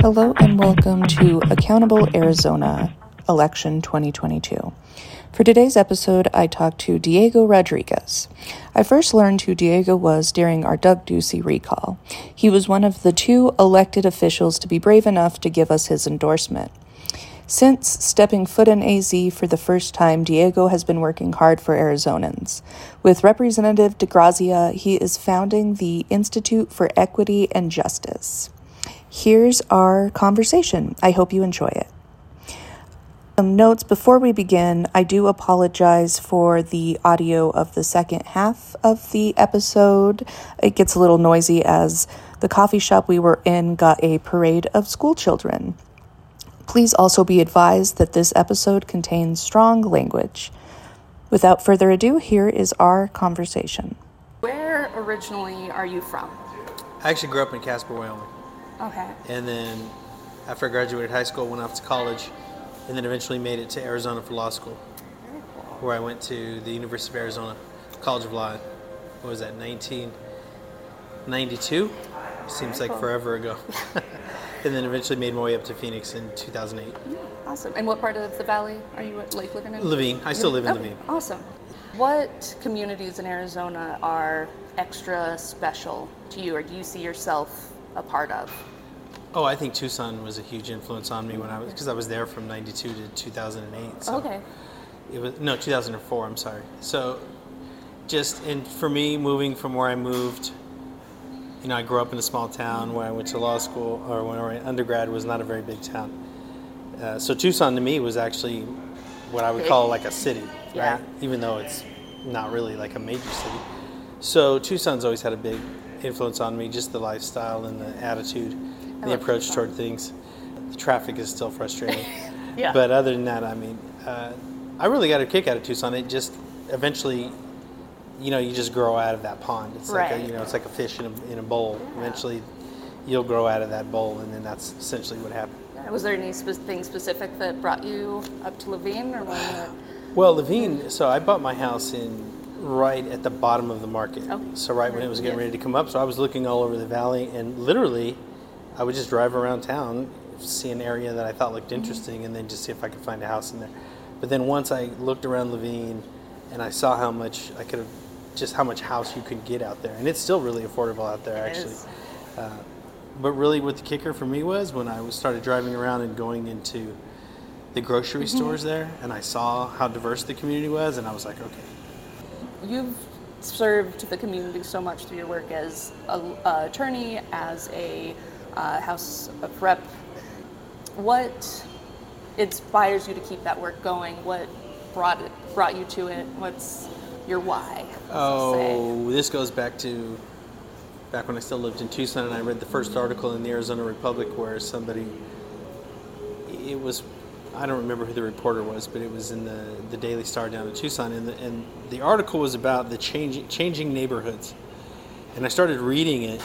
Hello and welcome to Accountable Arizona Election 2022. For today's episode, I talked to Diego Rodriguez. I first learned who Diego was during our Doug Ducey recall. He was one of the two elected officials to be brave enough to give us his endorsement. Since stepping foot in AZ for the first time, Diego has been working hard for Arizonans. With Representative DeGrazia, he is founding the Institute for Equity and Justice. Here's our conversation. I hope you enjoy it. Some notes before we begin. I do apologize for the audio of the second half of the episode. It gets a little noisy as the coffee shop we were in got a parade of school children. Please also be advised that this episode contains strong language. Without further ado, here is our conversation. Where originally are you from? I actually grew up in Casper, Wyoming. Okay. And then after I graduated high school, went off to college, and then eventually made it to Arizona for law school, where I went to the University of Arizona College of Law. What was that, 1992? Seems like cool. forever ago. and then eventually made my way up to Phoenix in 2008. Yeah, Awesome. And what part of the valley are you like living in? Laveen. I still live in Oh, Laveen. Awesome. What communities in Arizona are extra special to you, or do you see yourself a part of? Oh, I think Tucson was a huge influence on me when I was, because I was there from 92 to 2008. So. Okay. It was no 2004. I'm sorry. So, just and for me, moving from where I moved, you know, I grew up in a small town where I went to law school or when I undergrad was not a very big town. Uh, so Tucson to me was actually what I would Big. call like a city, Yeah. right? Even though it's not really like a major city. So Tucson's always had a big influence on me, just the lifestyle and the attitude, the approach toward things. The traffic is still frustrating. Yeah. But other than that, I mean, uh, I really got a kick out of Tucson. It just eventually, you know, you just grow out of that pond. It's like Right. a, you know, it's like a fish in a, in a bowl. Eventually, you'll grow out of that bowl, and then that's essentially what happened. Was there any spe- thing specific that brought you up to Laveen, or that? Well, Laveen. So I bought my house in right at the bottom of the market. Okay. So right when it was getting Yeah. ready to come up. So I was looking all over the valley, and literally, I would just drive around town, see an area that I thought looked interesting, and then just see if I could find a house in there. But then once I looked around Laveen, and I saw how much I could have, just how much house you could get out there, and it's still really affordable out there It actually. Uh, but really, what the kicker for me was when I was started driving around and going into the grocery Mm-hmm. stores there, and I saw how diverse the community was, and I was like, okay, You've served the community so much through your work as a, a attorney, as a uh, House of Rep. What inspires you to keep that work going? What brought it brought you to it? What's your why? as they say? Oh, this goes back to back when I still lived in Tucson, and I read the first article in the Arizona Republic where somebody. It was, I don't remember who the reporter was, but it was in the the Daily Star down in Tucson, and the, and the article was about the changing changing neighborhoods, and I started reading it,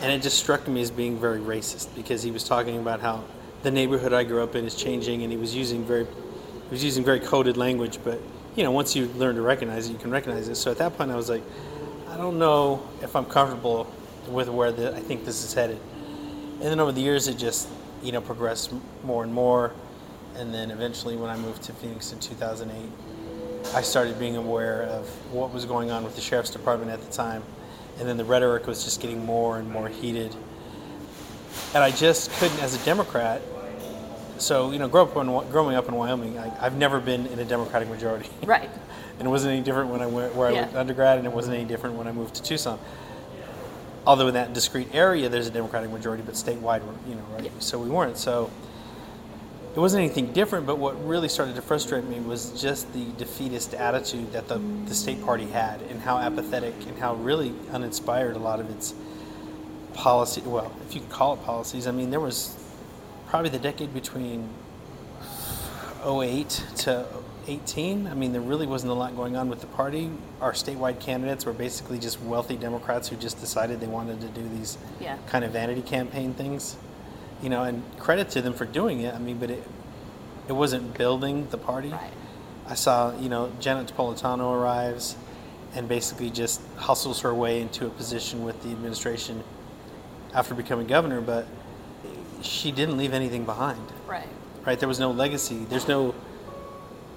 and it just struck me as being very racist because he was talking about how the neighborhood I grew up in is changing, and he was using very he was using very coded language, but you know, once you learn to recognize it, you can recognize it. So at that point, I was like, I don't know if I'm comfortable with where the, I think this is headed. And then over the years, it just you know progressed more and more, and then eventually, when I moved to Phoenix in 2008, I started being aware of what was going on with the sheriff's department at the time, and then the rhetoric was just getting more and more heated. And I just couldn't, as a Democrat, so you know, grow up in, growing up in Wyoming, I, I've never been in a Democratic majority, Right. and it wasn't any different when I went where I Yeah. went undergrad, and it wasn't any different when I moved to Tucson. Although in that discrete area, there's a Democratic majority, but statewide, you know, right? Yeah. So we weren't. So it wasn't anything different. But what really started to frustrate me was just the defeatist attitude that the, the state party had, and how apathetic and how really uninspired a lot of its policy. Well, if you could call it policies, I mean, there was probably the decade between 08 to 18. I mean, there really wasn't a lot going on with the party. Our statewide candidates were basically just wealthy Democrats who just decided they wanted to do these Yeah. kind of vanity campaign things. You know, and credit to them for doing it. I mean, but it it wasn't building the party. Right. I saw, you know, Janet Napolitano arrives and basically just hustles her way into a position with the administration after becoming governor. But she didn't leave anything behind. Right. Right? There was no legacy. There's no.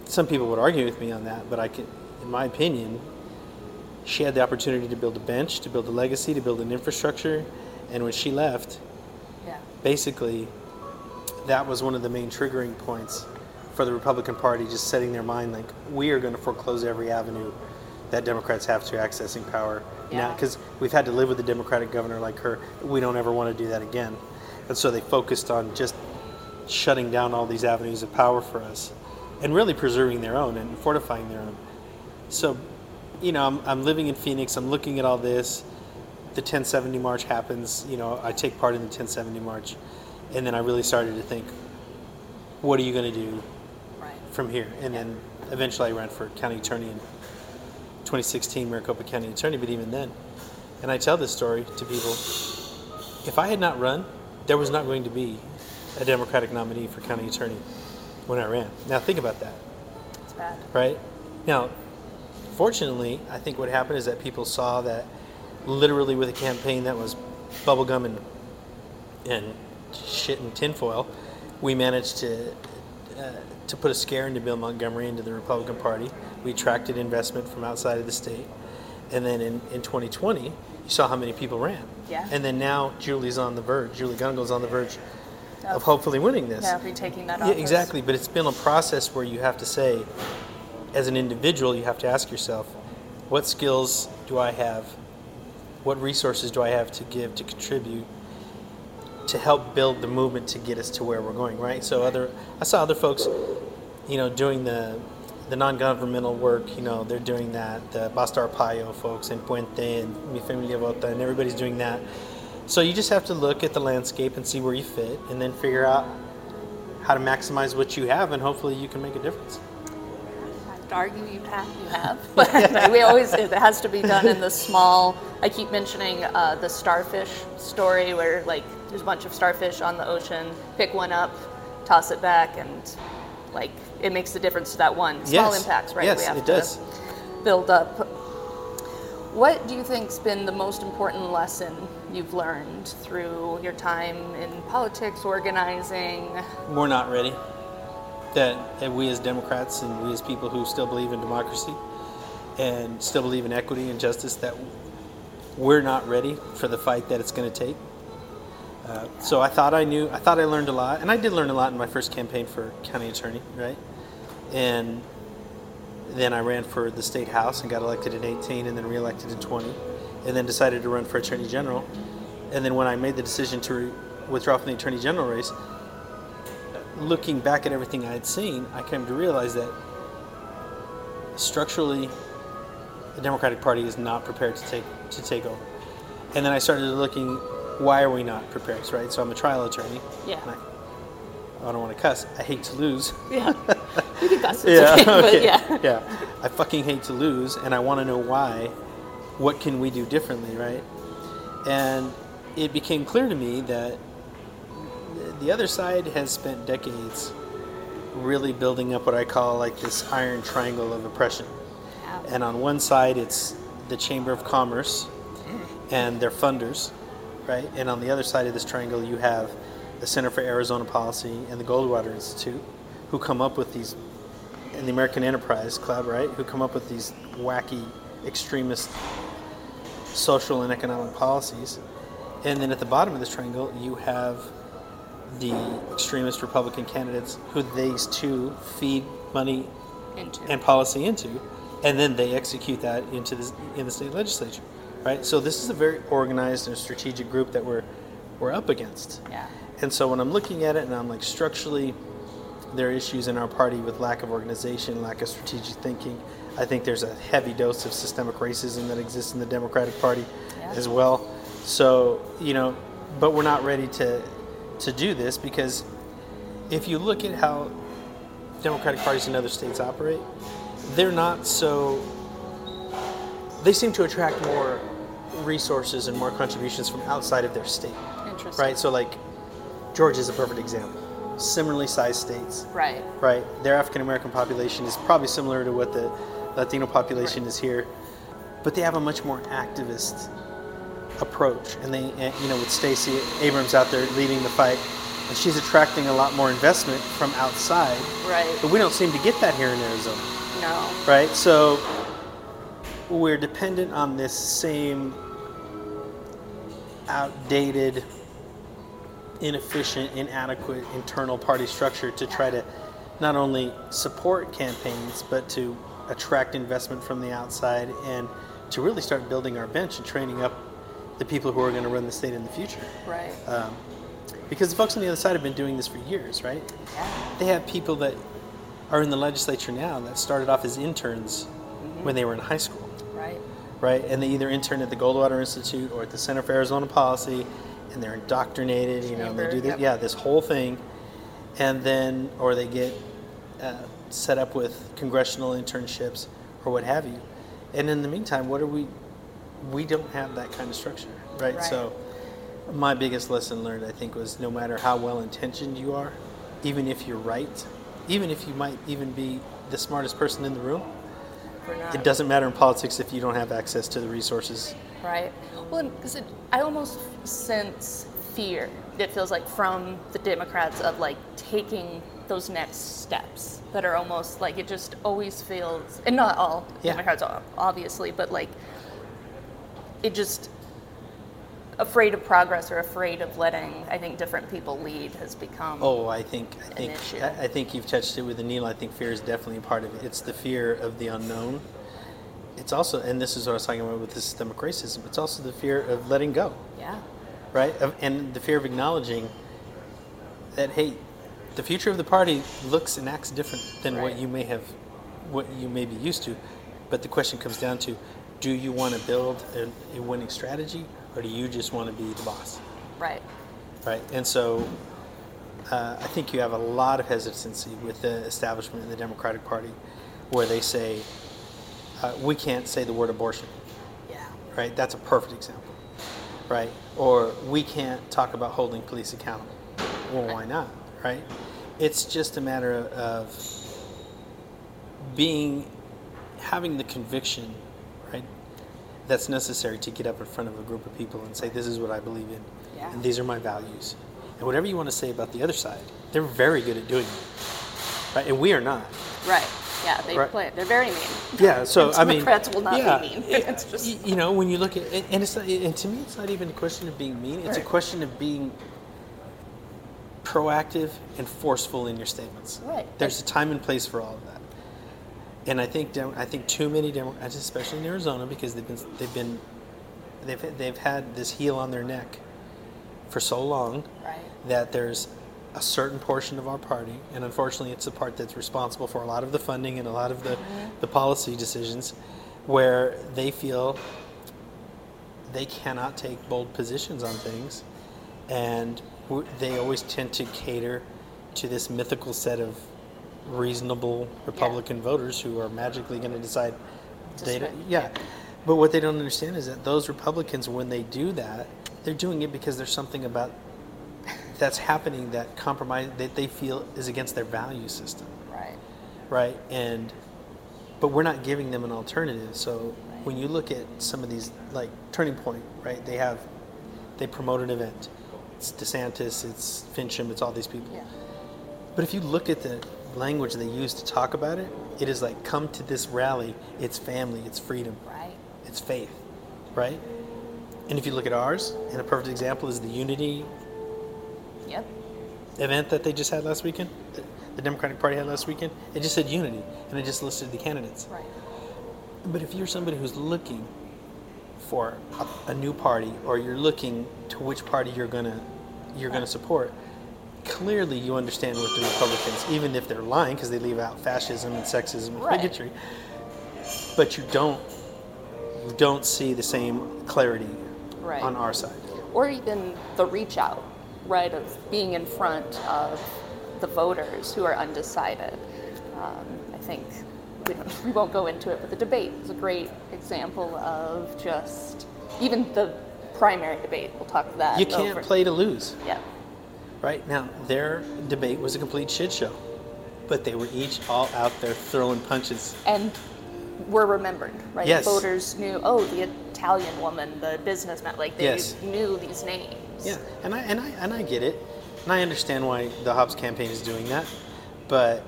Some people would argue with me on that, but I can, in my opinion, she had the opportunity to build a bench, to build a legacy, to build an infrastructure, and when she left. Basically, that was one of the main triggering points for the Republican Party, just setting their mind like we are going to foreclose every avenue that Democrats have to accessing power now Yeah. because we've had to live with a Democratic governor like her. We don't ever want to do that again, and so they focused on just shutting down all these avenues of power for us, and really preserving their own and fortifying their own. So, you know, I'm, I'm living in Phoenix. I'm looking at all this. The 1070 march happens. You know, I take part in the 1070 march, and then I really started to think, what are you going to do Right. from here? And then eventually I ran for county attorney in 2016, Maricopa County attorney. But even then, and I tell this story to people, if I had not run, there was not going to be a Democratic nominee for county attorney when I ran. Now think about that It's bad. right? Now, fortunately, I think what happened is that people saw that literally with a campaign that was bubblegum and and shit and tinfoil, we managed to uh, to put a scare into Bill Montgomery into the Republican Party. We attracted investment from outside of the state, and then in, in 2020, you saw how many people ran. Yeah. And then now Julie's on the verge. Julie Gunnigle's on the verge Of- of hopefully winning this. Yeah, retaking that Yeah, exactly. But it's been a process where you have to say, as an individual, you have to ask yourself, what skills do I have? What resources do I have to give to contribute to help build the movement to get us to where we're going? Right. So other, I saw other folks, you know, doing the the non-governmental work. You know, they're doing that. The Bastar Payo folks and Puente and Mi Familia Vota, and everybody's doing that. So you just have to look at the landscape and see where you fit, and then figure out how to maximize what you have, and hopefully you can make a difference. Argue you have, you have, but we always it has to be done in the small. I keep mentioning uh, the starfish story where like there's a bunch of starfish on the ocean, pick one up, toss it back, and like it makes the difference to that one small Yes. impacts, right? Yes, we have it to does. build up. What do you think's been the most important lesson you've learned through your time in politics, organizing? We're not ready. That, that we as Democrats and we as people who still believe in democracy and still believe in equity and justice, that we're not ready for the fight that it's going to take. Uh, so I thought I knew, I thought I learned a lot, and I did learn a lot in my first campaign for county attorney, right? And then I ran for the state house and got elected in 18 and then reelected in 20 and then decided to run for attorney general. And then when I made the decision to re- withdraw from the attorney general race, looking back at everything I had seen, I came to realize that structurally the Democratic Party is not prepared to take to take over. And then I started looking, why are we not prepared? Right. So I'm a trial attorney. Yeah. and I, I don't want to cuss. I hate to lose. Yeah, you can cuss. It's okay, but okay. yeah. yeah. I fucking hate to lose, and I want to know why. What can we do differently, right? And it became clear to me that the other side has spent decades really building up what I call like this iron triangle of oppression. And on one side, it's the Chamber of Commerce and their funders, right? And on the other side of this triangle, you have the Center for Arizona Policy and the Goldwater Institute, who come up with these, and the American Enterprise Club, right? Who come up with these wacky, extremist social and economic policies. And then at the bottom of this triangle, you have the extremist Republican candidates who these two feed money Into. and policy into, and then they execute that into the in the state legislature, right? So this is a very organized and strategic group that we're we're up against. Yeah. And so when I'm looking at it, and I'm like structurally, there are issues in our party with lack of organization, lack of strategic thinking. I think there's a heavy dose of systemic racism that exists in the Democratic Party Yeah. as well. So you know, but we're not ready to to do this because if you look at how Democratic parties in other states operate, they're not so. They seem to attract more resources and more contributions from outside of their state, Interesting. right? So, like, Georgia is a perfect example. Similarly sized states, Right. right? Their African American population is probably similar to what the Latino population is here, but they have a much more activist approach. And they, and, you know, with Stacey Abrams out there leading the fight and she's attracting a lot more investment from outside. Right. But we don't seem to get that here in Arizona, No. right? So we're dependent on this same outdated, inefficient, inadequate internal party structure to try to not only support campaigns but to attract investment from the outside and to really start building our bench and training up the people who are going to run the state in the future. Right. Um, because the folks on the other side have been doing this for years, right? yeah. They have people that are in the legislature now that started off as interns when they were in high school, Right. right? And they either intern at the Goldwater Institute or at the Center for Arizona Policy, and they're indoctrinated. You know, and they do the, yep. yeah this whole thing, and then or they get uh, set up with congressional internships or what have you. And in the meantime, what are we? We don't have that kind of structure, right? Right. So my biggest lesson learned, I think, was no matter how well intentioned you are, even if you're right, even if you might even be the smartest person in the room, it doesn't matter in politics if you don't have access to the resources. Right. Well, because I almost sense fear. It feels like from the Democrats of like taking those next steps that are almost like it just always feels, and not all Yeah. Democrats obviously, but like it just afraid of progress or afraid of letting I think different people lead has become. Oh, I think I think. I, I think you've touched it with Anil. I think fear is definitely a part of it. It's the fear of the unknown. It's also, and this is what I was talking about with the systemic racism. It's also the fear of letting go. Yeah. right? And the fear of acknowledging that hey, the future of the party looks and acts different than what you may have, what you may be used to. But the question comes down to, do you want to build a, a winning strategy, or do you just want to be the boss, Right. right? And so, uh, I think you have a lot of hesitancy with the establishment in the Democratic Party, where they say, uh, we can't say the word abortion Yeah. right? That's a perfect example, right? Or we can't talk about holding police accountable. Well, why not, right? It's just a matter of being, having the conviction, right, that's necessary to get up in front of a group of people and say, this is what I believe in, Yeah. and these are my values. And whatever you want to say about the other side, they're very good at doing it, right? And we are not. Right. Yeah. They Right. play. They're very mean. Yeah, so I mean, Democrats will not yeah, be mean. it- It's just you know when you look at and it's not, and to me it's not even a question of being mean. It's a question of being proactive and forceful in your statements. Right. There's a time and place for all of that, and I think I think too many Democrats, especially in Arizona, because they've been they've been they've they've had this heel on their neck for so long right. that there's a certain portion of our party, and unfortunately, it's the part that's responsible for a lot of the funding and a lot of the, mm-hmm. the policy decisions, where they feel they cannot take bold positions on things, and they always tend to cater to this mythical set of reasonable Republican voters who are magically going to decide. They don't- yeah, but what they don't understand is that those Republicans, when they do that, they're doing it because there's something about that's happening that compromise that they feel is against their value system, Right. right? And but we're not giving them an alternative. So when you look at some of these like Turning Point, right? They have they promote an event. It's DeSantis, it's Finchem, it's all these people. Yeah. But if you look at the language they use to talk about it, it is like come to this rally, it's family, it's freedom, Right. it's faith, right? And if you look at ours, and a perfect example is the Unity Yep. event that they just had last weekend, the- Democratic Party had last weekend, it just said unity and it just listed the candidates. Right. But if you're somebody who's looking for a, a new party or you're looking to which party you're gonna you're gonna support, clearly you understand what the Republicans, even if they're lying because they leave out fascism and sexism and Right. bigotry, but you don't you don't see the same clarity Right. on our side. or even the reach out, right, of being in front of the voters who are undecided. Um, I think we, don't, we won't go into it, but the debate is a great example of just even the primary debate. We'll talk to that. You can't over. play to lose. Yeah, Right now, their debate was a complete shit show, but they were each all out there throwing punches. and were remembered, right? Yes. Voters knew, oh, the Italian woman, the businessman, like they Yes. knew these names. Yeah, and I and I and I get it. And I understand why the Hobbs campaign is doing that, but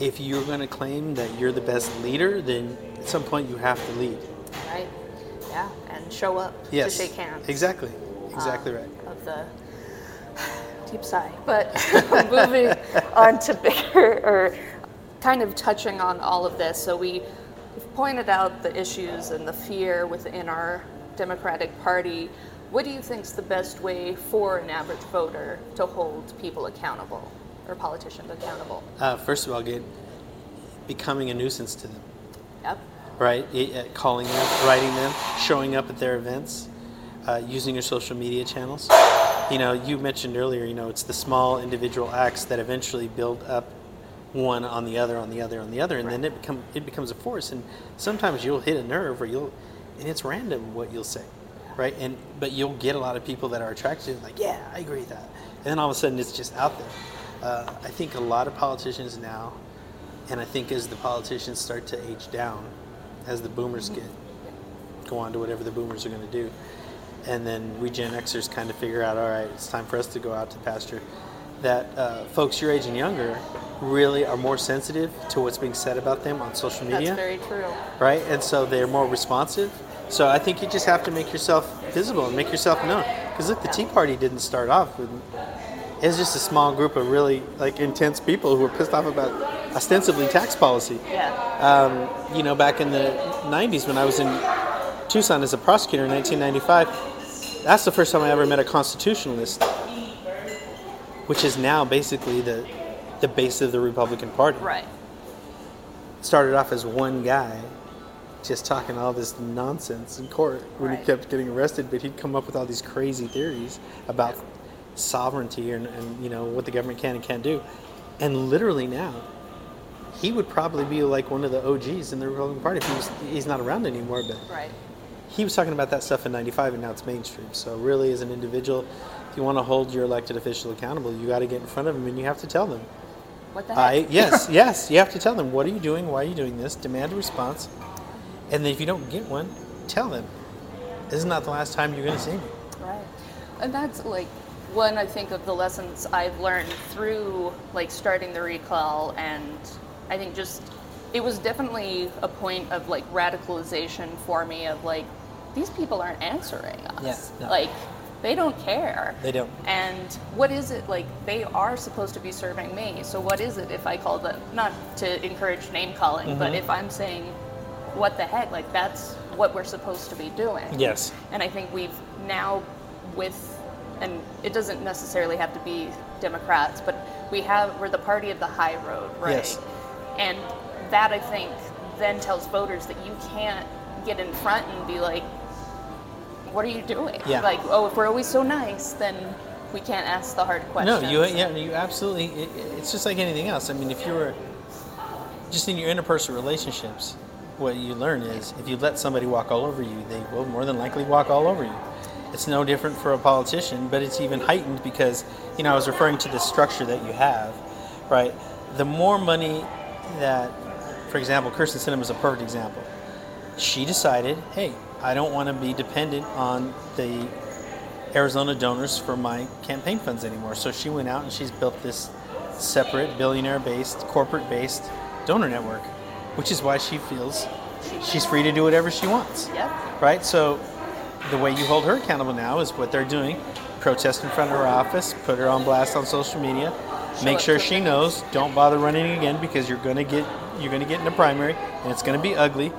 if you're going to claim that you're the best leader, then at some point you have to lead. Right. Yeah, and show up Yes. to shake hands. Exactly. Exactly uh, right. Of the deep sigh. But moving on to bigger, or kind of touching on all of this. So we pointed out the issues and the fear within our Democratic Party. What do you think is the best way for an average voter to hold people accountable or politicians accountable? Uh, first of all, get becoming a nuisance to them. Yep. right? I- uh, calling them, writing them, showing up at their events, uh, using your social media channels. You know, you mentioned earlier, you know, it's the small individual acts that eventually build up one on the other, on the other, on the other, and then it become it becomes a force. And sometimes you'll hit a nerve, or you'll, and it's random what you'll say, right? And but you'll get a lot of people that are attracted to it, like, yeah, I agree with that, and then all of a sudden it's just out there. Uh, I think a lot of politicians now, and I think as the politicians start to age down, as the boomers get go on to whatever the boomers are going to do, and then we Gen Xers kind of figure out, all right, it's time for us to go out to pasture. That uh, folks your age and younger really are more sensitive to what's being said about them on social media. That's very true. right? And so they're more responsive. So I think you just have to make yourself visible and make yourself known. Because look, the Tea Party didn't start off with it was just a small group of really like intense people who were pissed off about ostensibly tax policy. Yeah. Um, you know, back in the 90s when I was in Tucson as a prosecutor in 1995, that's the first time I ever met a constitutionalist, which is now basically the, the base of the Republican Party. Right. Started off as one guy just talking all this nonsense in court when Right. he kept getting arrested, but he'd come up with all these crazy theories about sovereignty and, and you know what the government can and can't do. And literally now, he would probably be like one of the OGs in the Republican Party if he was, he's not around anymore. But Right. He was talking about that stuff in '95, and now it's mainstream. So really, as an individual, if you want to hold your elected official accountable, you got to get in front of them and you have to tell them. What the heck? I yes, yes, you have to tell them what are you doing, why are you doing this, demand a response, and then if you don't get one, tell them. This is not the last time you're going to see me. Right. And that's like one I think of the lessons I've learned through like starting the recall and I think just it was definitely a point of like radicalization for me of like these people aren't answering us. Yeah, no. Like they don't care. They don't. And what is it like they are supposed to be serving me. So what is it if I call them not to encourage name calling, but Mhm. if I'm saying what the heck, like that's what we're supposed to be doing. Yes. And I think we've now, with, and it doesn't necessarily have to be Democrats, but we have, we're the party of the high road, right? Yes. And that I think then tells voters that you can't get in front and be like, what are you doing? Yeah. Like, oh, if we're always so nice, then we can't ask the hard questions. No, you yeah, you absolutely. It, it's just like anything else. I mean, if you were just in your interpersonal relationships, what you learn is if you let somebody walk all over you, they will more than likely walk all over you. It's no different for a politician, but it's even heightened because you know I was referring to the structure that you have, right? The more money that, for example, Kyrsten Sinema is a perfect example. She decided, hey, I don't want to be dependent on the Arizona donors for my campaign funds anymore. So she went out and she's built this separate billionaire based, corporate based donor network, which is why she feels she's free to do whatever she wants. Yep. Right? So the way you hold her accountable now is what they're doing protest in front of her office, put her on blast on social media, make sure she knows, don't bother running again because you're going to get you're going to get in a primary and it's going to be ugly.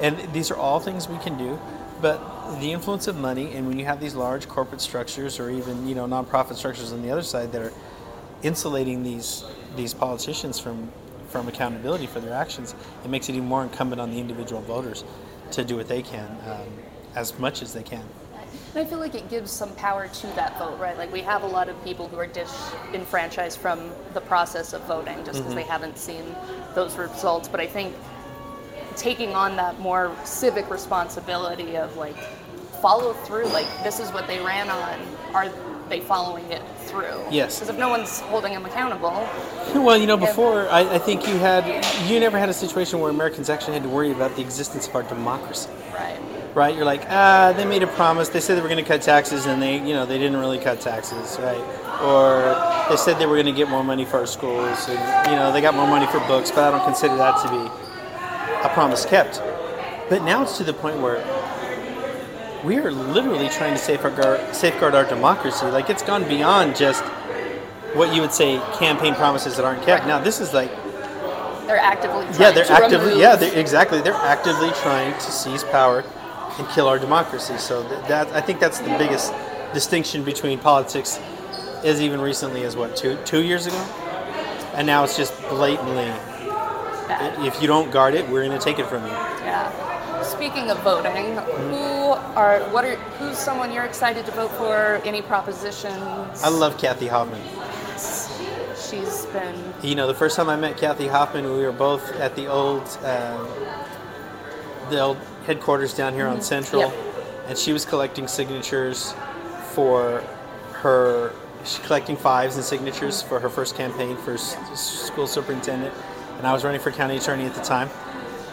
And these are all things we can do, but the influence of money and when you have these large corporate structures or even, you know, nonprofit structures on the other side that are insulating these these politicians from from accountability for their actions, it makes it even more incumbent on the individual voters to do what they can um, as much as they can. And I feel like it gives some power to that vote, right? Like we have a lot of people who are disenfranchised from the process of voting just because they haven't seen those results. But I think taking on that more civic responsibility of like follow through, like this is what they ran on, are they following it through? Yes. Because if no one's holding them accountable, Well, you know, before I, I think you had you never had a situation where Americans actually had to worry about the existence of our democracy. right? right? You're like, ah, they made a promise. They said they were going to cut taxes, and they, you know, they didn't really cut taxes, right? Or they said they were going to get more money for our schools, and you know, they got more money for books, but I don't consider that to be a promise kept. But now it's to the point where we are literally trying to safeguard safeguard our democracy. Like it's gone beyond just what you would say campaign promises that aren't kept. Now this is like They're actively trying yeah, they're to actively yeah, they're, exactly. They're actively trying to seize power and kill our democracy. So th- that I think that's the biggest distinction between politics is even recently as what two two years ago, and now it's just blatantly. Bad. If you don't guard it, we're going to take it from you. Yeah. Speaking of voting, who are what are who's someone you're excited to vote for? Any propositions? I love Kathy Hoffman. She's been You know, the first time I met Kathy Hoffman, we were both at the old, uh, the old headquarters down here on Central, Yep. and she was collecting signatures for her. She's collecting fives and signatures for her first campaign for school superintendent, and I was running for county attorney at the time,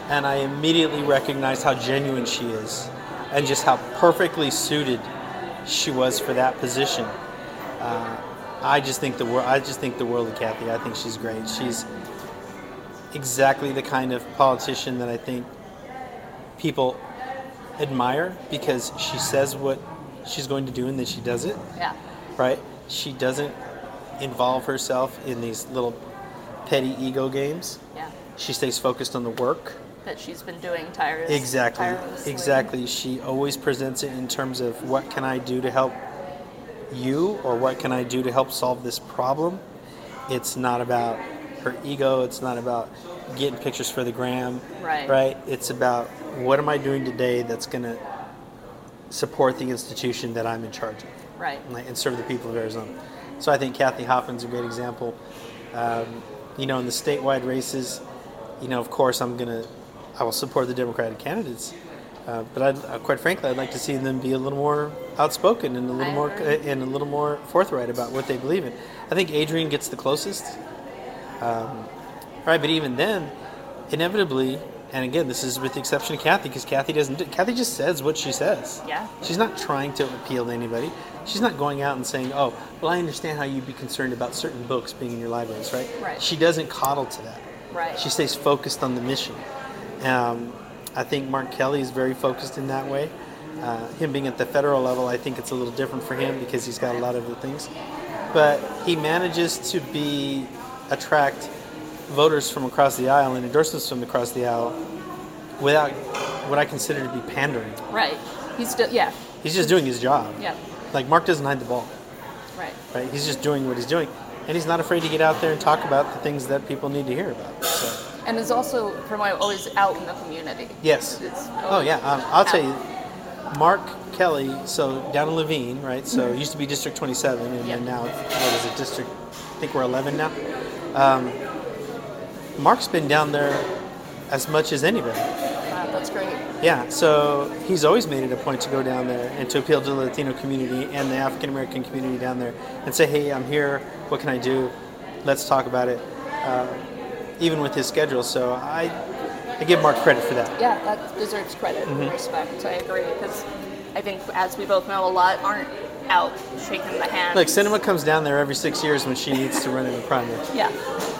and I immediately recognized how genuine she is, and just how perfectly suited she was for that position. Uh, I just think the world. I just think the world of Kathy. I think she's great. She's exactly the kind of politician that I think people admire because she says what she's going to do and then she does it. yeah. Right? She doesn't involve herself in these little petty ego games. Yeah. She stays focused on the work. That she's been doing tireless, Exactly. tirelessly. Exactly. She always presents it in terms of what can I do to help you or what can I do to help solve this problem. It's not about her ego, it's not about getting pictures for the gram. Right. Right? It's about what am I doing today that's going to support the institution that I'm in charge of Right. and- and serve the people of Arizona. So I think Kathy Hoffman's a great example. Um, you know, in the statewide races, you know, of course, I'm gonna, I will support the Democratic candidates, uh, but I'd, uh, quite frankly, I'd like to see them be a little more outspoken and a little I more agree. and a little more forthright about what they believe in. I think Adrian gets the closest, um, right? But even then, inevitably, and again, this is with the exception of Kathy, because Kathy doesn't. do- Kathy just says what she says. Yeah. She's not trying to appeal to anybody. She's not going out and saying, "Oh, well, I understand how you'd be concerned about certain books being in your libraries, right?" Right. She doesn't coddle to that. Right. She stays focused on the mission. Um, I think Mark Kelly is very focused in that way. Uh, him being at the federal level, I think it's a little different for him because he's got a lot of the things. But he manages to be attract voters from across the aisle and endorsements from across the aisle without what I consider to be pandering. Right. He's still yeah. He's just doing his job. Yeah. Like Mark doesn't hide the ball, Right. right? He's just doing what he's doing, and he's not afraid to get out there and talk about the things that people need to hear about. So, And is also from what always out in the community. yes. Oh yeah, um, I'll tell you, Mark Kelly. So down in Laveen, right? So it used to be District 27, and Yep. then now what is it? District? I think we're 11 now. Um, Mark's been down there as much as anybody. That's great. Yeah, so he's always made it a point to go down there and to appeal to the Latino community and the African American community down there and say, hey, I'm here. What can I do? Let's talk about it. Uh, even with his schedule, so I, I give Mark credit for that. Yeah, that deserves credit Mm-hmm. and respect. I agree because I think, as we both know, a lot aren't out shaking the hand. Look, Sinema comes down there every six years when she needs to run in the primary. Yeah.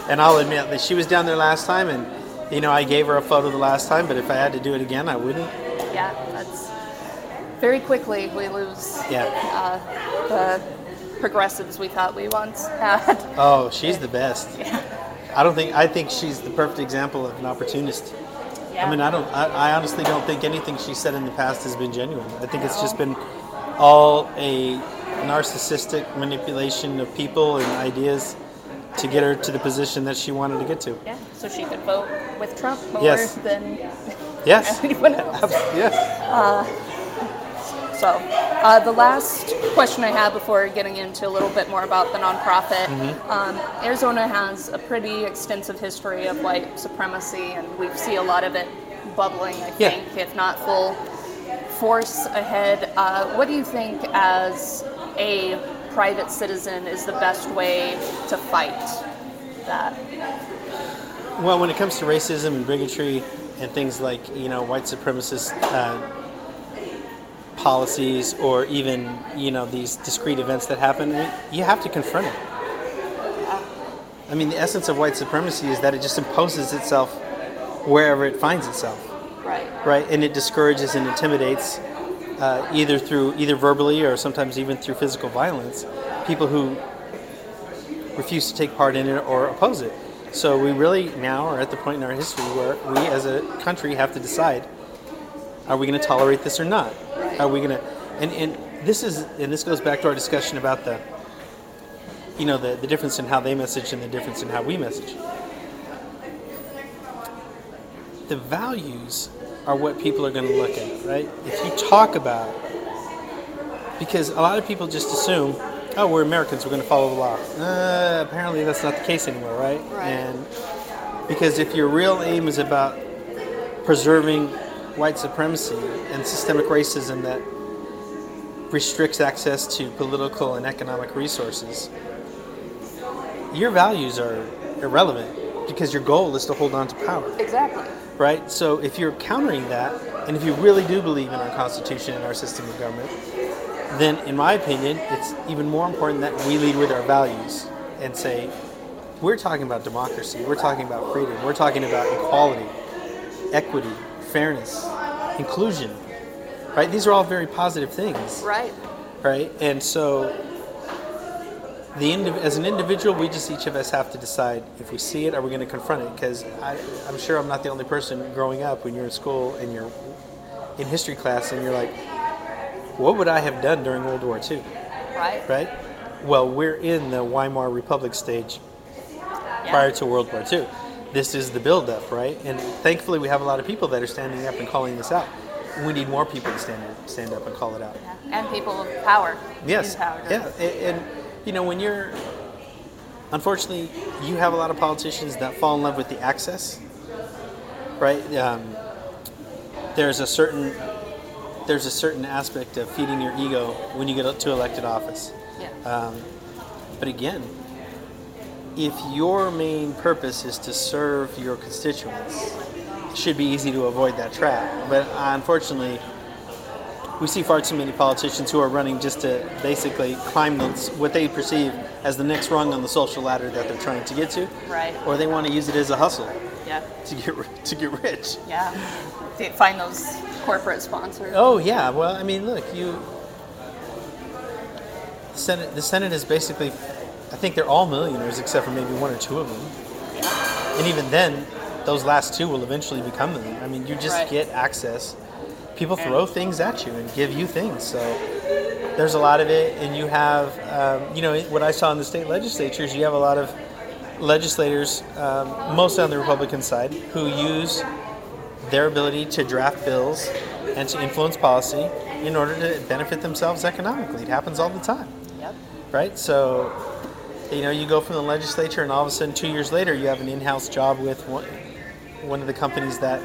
And I'll admit that she was down there last time, and you know I gave her a photo the last time, but if I had to do it again, I wouldn't. Yeah, that's very quickly we lose Yeah. uh, the progressives we thought we once had. Oh, she's the best. Yeah. I don't think I think she's the perfect example of an opportunist. Yeah. I mean, I don't. I, I honestly don't think anything she said in the past has been genuine. I think it's just been all a narcissistic manipulation of people and ideas to get her to the position that she wanted to get to. yeah, so she could vote with Trump more Yes. than Yes. anyone else. Yes. So, uh, the last question I have before getting into a little bit more about the nonprofit Mm-hmm. um, Arizona has a pretty extensive history of white supremacy, and we see a lot of it bubbling, I Yeah. think, if not full force ahead. Uh, what do you think, as a private citizen, is the best way to fight that? Well, when it comes to racism and bigotry and things like you know white supremacist uh, policies or even you know these discrete events that happen, I mean, you have to confront it. I mean, the essence of white supremacy is that it just imposes itself wherever it finds itself, Right. right? And it discourages and intimidates, uh, either through either verbally or sometimes even through physical violence, people who refuse to take part in it or oppose it. So we really now are at the point in our history where we, as a country, have to decide: Are we going to tolerate this or not? Are we going to? And and this is and this goes back to our discussion about the you know the, the difference in how they message and the difference in how we message the values are what people are going to look at right if you talk about because a lot of people just assume oh we're americans we're going to follow the law uh, apparently that's not the case anymore right? Right. and because if your real aim is about preserving white supremacy and systemic racism that restricts access to political and economic resources your values are irrelevant because your goal is to hold on to power, Exactly. right? So if you're countering that, and if you really do believe in our Constitution and our system of government, then in my opinion, it's even more important that we lead with our values and say, we're talking about democracy, we're talking about freedom, we're talking about equality, equity, fairness, inclusion, right? These are all very positive things Right. right? And so, the indiv- as an individual, we just each of us have to decide if we see it, are we going to confront it? Because I'm sure I'm not the only person growing up when you're in school and you're in history class and you're like, what would I have done during World War II? Right. Right? Well, we're in the Weimar Republic stage Yeah. prior to World War II. This is the buildup, right? And thankfully, we have a lot of people that are standing up and calling this out. We need more people to stand stand up and call it out. Yeah. And people of power. Yes. Power. Yeah. And, and you know, when you're, unfortunately, you have a lot of politicians that fall in love with the access, right? Um, there's a certain there's a certain aspect of feeding your ego when you get to elected office. Yeah. Um, but again, if your main purpose is to serve your constituents, it should be easy to avoid that trap. But unfortunately, we see far too many politicians who are running just to basically climb what they perceive as the next rung on the social ladder that they're trying to get to, Right. or they want to use it as a hustle Yeah. to get to get rich. Yeah. Find those corporate sponsors. Oh yeah, well I mean, look, you. The Senate, the Senate is basically, I think they're all millionaires except for maybe one or two of them, and even then, those last two will eventually become millionaires. I mean, you just Right. get access. People And- throw things at you and give you things, so there's a lot of it. And you have, um, you know, what I saw in the state legislatures, you have a lot of legislators, um, mostly on the Republican side, who use their ability to draft bills and to influence policy in order to benefit themselves economically. It happens all the time, Yep. right? So, you know, you go from the legislature, and all of a sudden, two years later, you have an in-house job with one, one of the companies that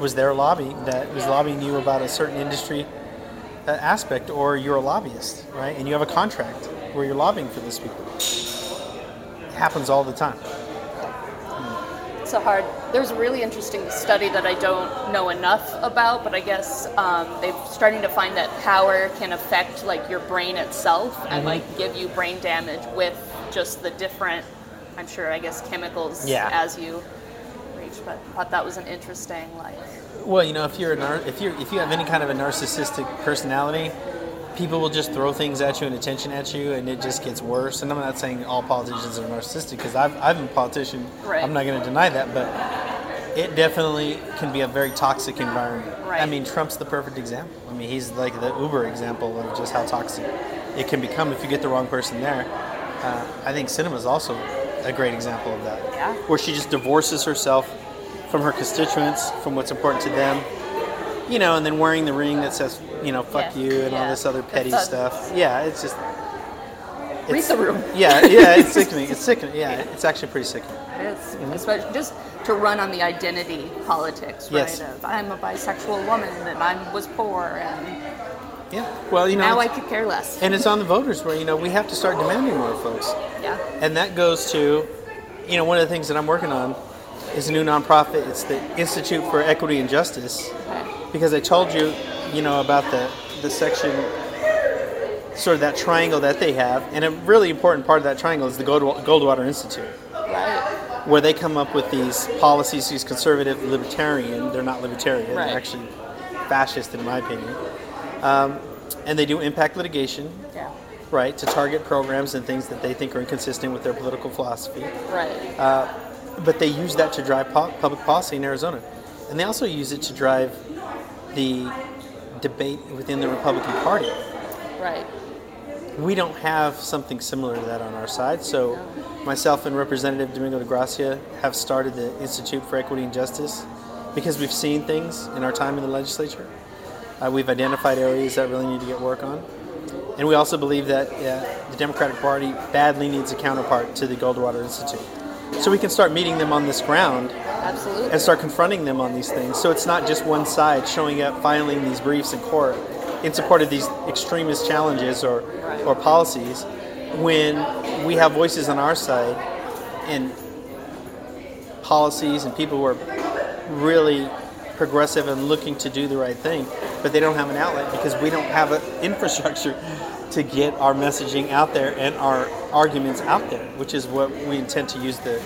was their lobby that was lobbying you about a certain industry uh, aspect, or you're a lobbyist, right? And you have a contract where you're lobbying for these people. It happens all the time. It's a hard. There's a really interesting study that I don't know enough about, but I guess um, they're starting to find that power can affect like your brain itself Mm-hmm. and like give you brain damage with just the different, I'm sure, I guess chemicals Yeah. as you reach. But I thought that was an interesting like. Well, you know, if you're a nar- if you if you have any kind of a narcissistic personality, people will just throw things at you and attention at you, and it just gets worse. And I'm not saying all politicians are narcissistic because I've I've been a politician. Right. I'm not going to deny that, but it definitely can be a very toxic environment. Right. I mean, Trump's the perfect example. I mean, he's like the uber example of just how toxic it can become if you get the wrong person there. Uh, I think Sinema's also a great example of that. Yeah. Where she just divorces herself from her constituents, from what's important to them, you know, and then wearing the ring that says, you know, fuck Yeah. you and all this other petty stuff. Yeah, it's just. Read the room. Yeah, yeah, it's sickening. It's sickening. Yeah, it's actually pretty sickening. It is, especially just to run on the identity politics, right? Yes. Of I'm a bisexual woman and I was poor and Yeah. Well, you know, now I could care less. and it's on the voters where you know we have to start demanding more, folks. Yeah. And that goes to, you know, one of the things that I'm working on is a new nonprofit. It's the Institute for Equity and Justice. Okay. Because I told you, you know, about the the section, sort of that triangle that they have, and a really important part of that triangle is the Gold- Goldwater Institute, Right. where they come up with these policies. These conservative libertarian, they're not libertarian, Right. they're actually fascist in my opinion, um, and they do impact litigation, Yeah. right, to target programs and things that they think are inconsistent with their political philosophy. Right. Uh, but they use that to drive po- public policy in Arizona, and they also use it to drive the debate within the Republican Party. right. We don't have something similar to that on our side, so myself and Representative Domingo DeGrazia have started the Institute for Equity and Justice because we've seen things in our time in the legislature. Uh, we've identified areas that really need to get work on. And we also believe that uh, the Democratic Party badly needs a counterpart to the Goldwater Institute. So we can start meeting them on this ground Absolutely. and start confronting them on these things. So it's not just one side showing up, filing these briefs in court in support of these extremist challenges or, or policies when we have voices on our side and policies and people who are really progressive and looking to do the right thing, but they don't have an outlet because we don't have an infrastructure to get our messaging out there and our arguments out there, which is what we intend to use the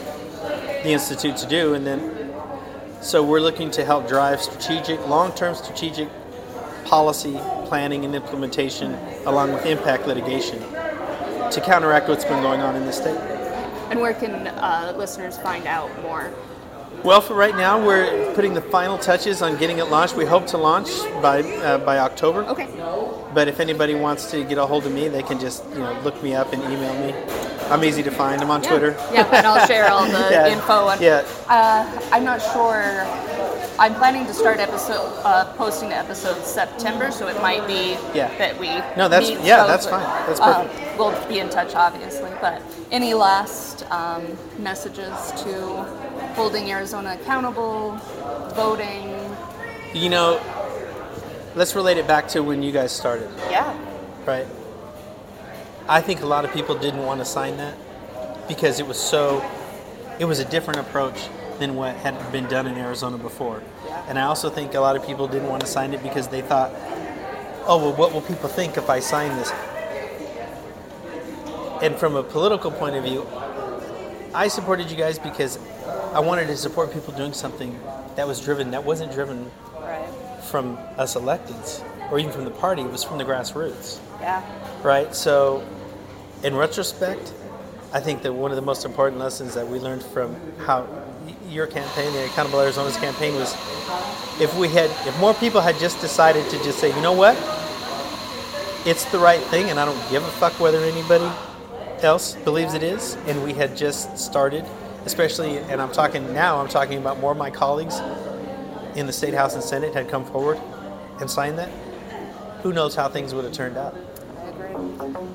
the institute to do. And then, so we're looking to help drive strategic, long-term strategic policy planning and implementation, along with impact litigation, to counteract what's been going on in the state. And where can uh, listeners find out more? Well, for right now, we're putting the final touches on getting it launched. We hope to launch by uh, by October. Okay. But if anybody wants to get a hold of me, they can just you know look me up and email me. I'm easy to find. I'm on Twitter. Yeah, and I'll share all the Yeah. info. And, Yeah. Uh, I'm not sure. I'm planning to start episode uh, posting the episodes September, so it might be Yeah. that we. No, that's- yeah, so- that's fine. That's um, perfect. we'll be in touch, obviously. But any last um, messages to holding Arizona accountable, voting? You know, let's relate it back to when you guys started, Yeah. right? I think a lot of people didn't want to sign that because it was so. It was a different approach than what had been done in Arizona before. And I also think a lot of people didn't want to sign it because they thought, oh, well, what will people think if I sign this? And from a political point of view, I supported you guys because I wanted to support people doing something that was driven, that wasn't driven Right. from us electeds or even from the party, it was from the grassroots, Yeah. right? So, in retrospect, I think that one of the most important lessons that we learned from how your campaign, the Accountable Arizona's campaign, was if we had, if more people had just decided to just say, you know what, it's the right thing, and I don't give a fuck whether anybody else believes it is, and we had just started, especially, and I'm talking now, I'm talking about more of my colleagues in the state house and senate had come forward and signed that. Who knows how things would have turned out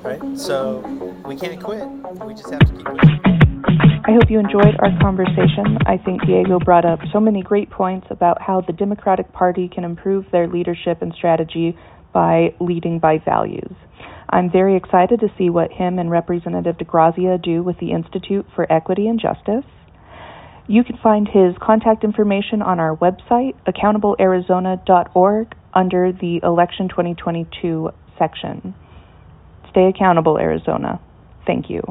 right? So we can't quit. We just have to keep going I hope you enjoyed our conversation. I think Diego brought up so many great points about how the Democratic Party can improve their leadership and strategy by leading by values. I'm very excited to see what him and Representative DeGrazia do with the Institute for Equity and Justice. You can find his contact information on our website, accountablearizona.org, under the Election 2022 section. Stay accountable, Arizona. Thank you.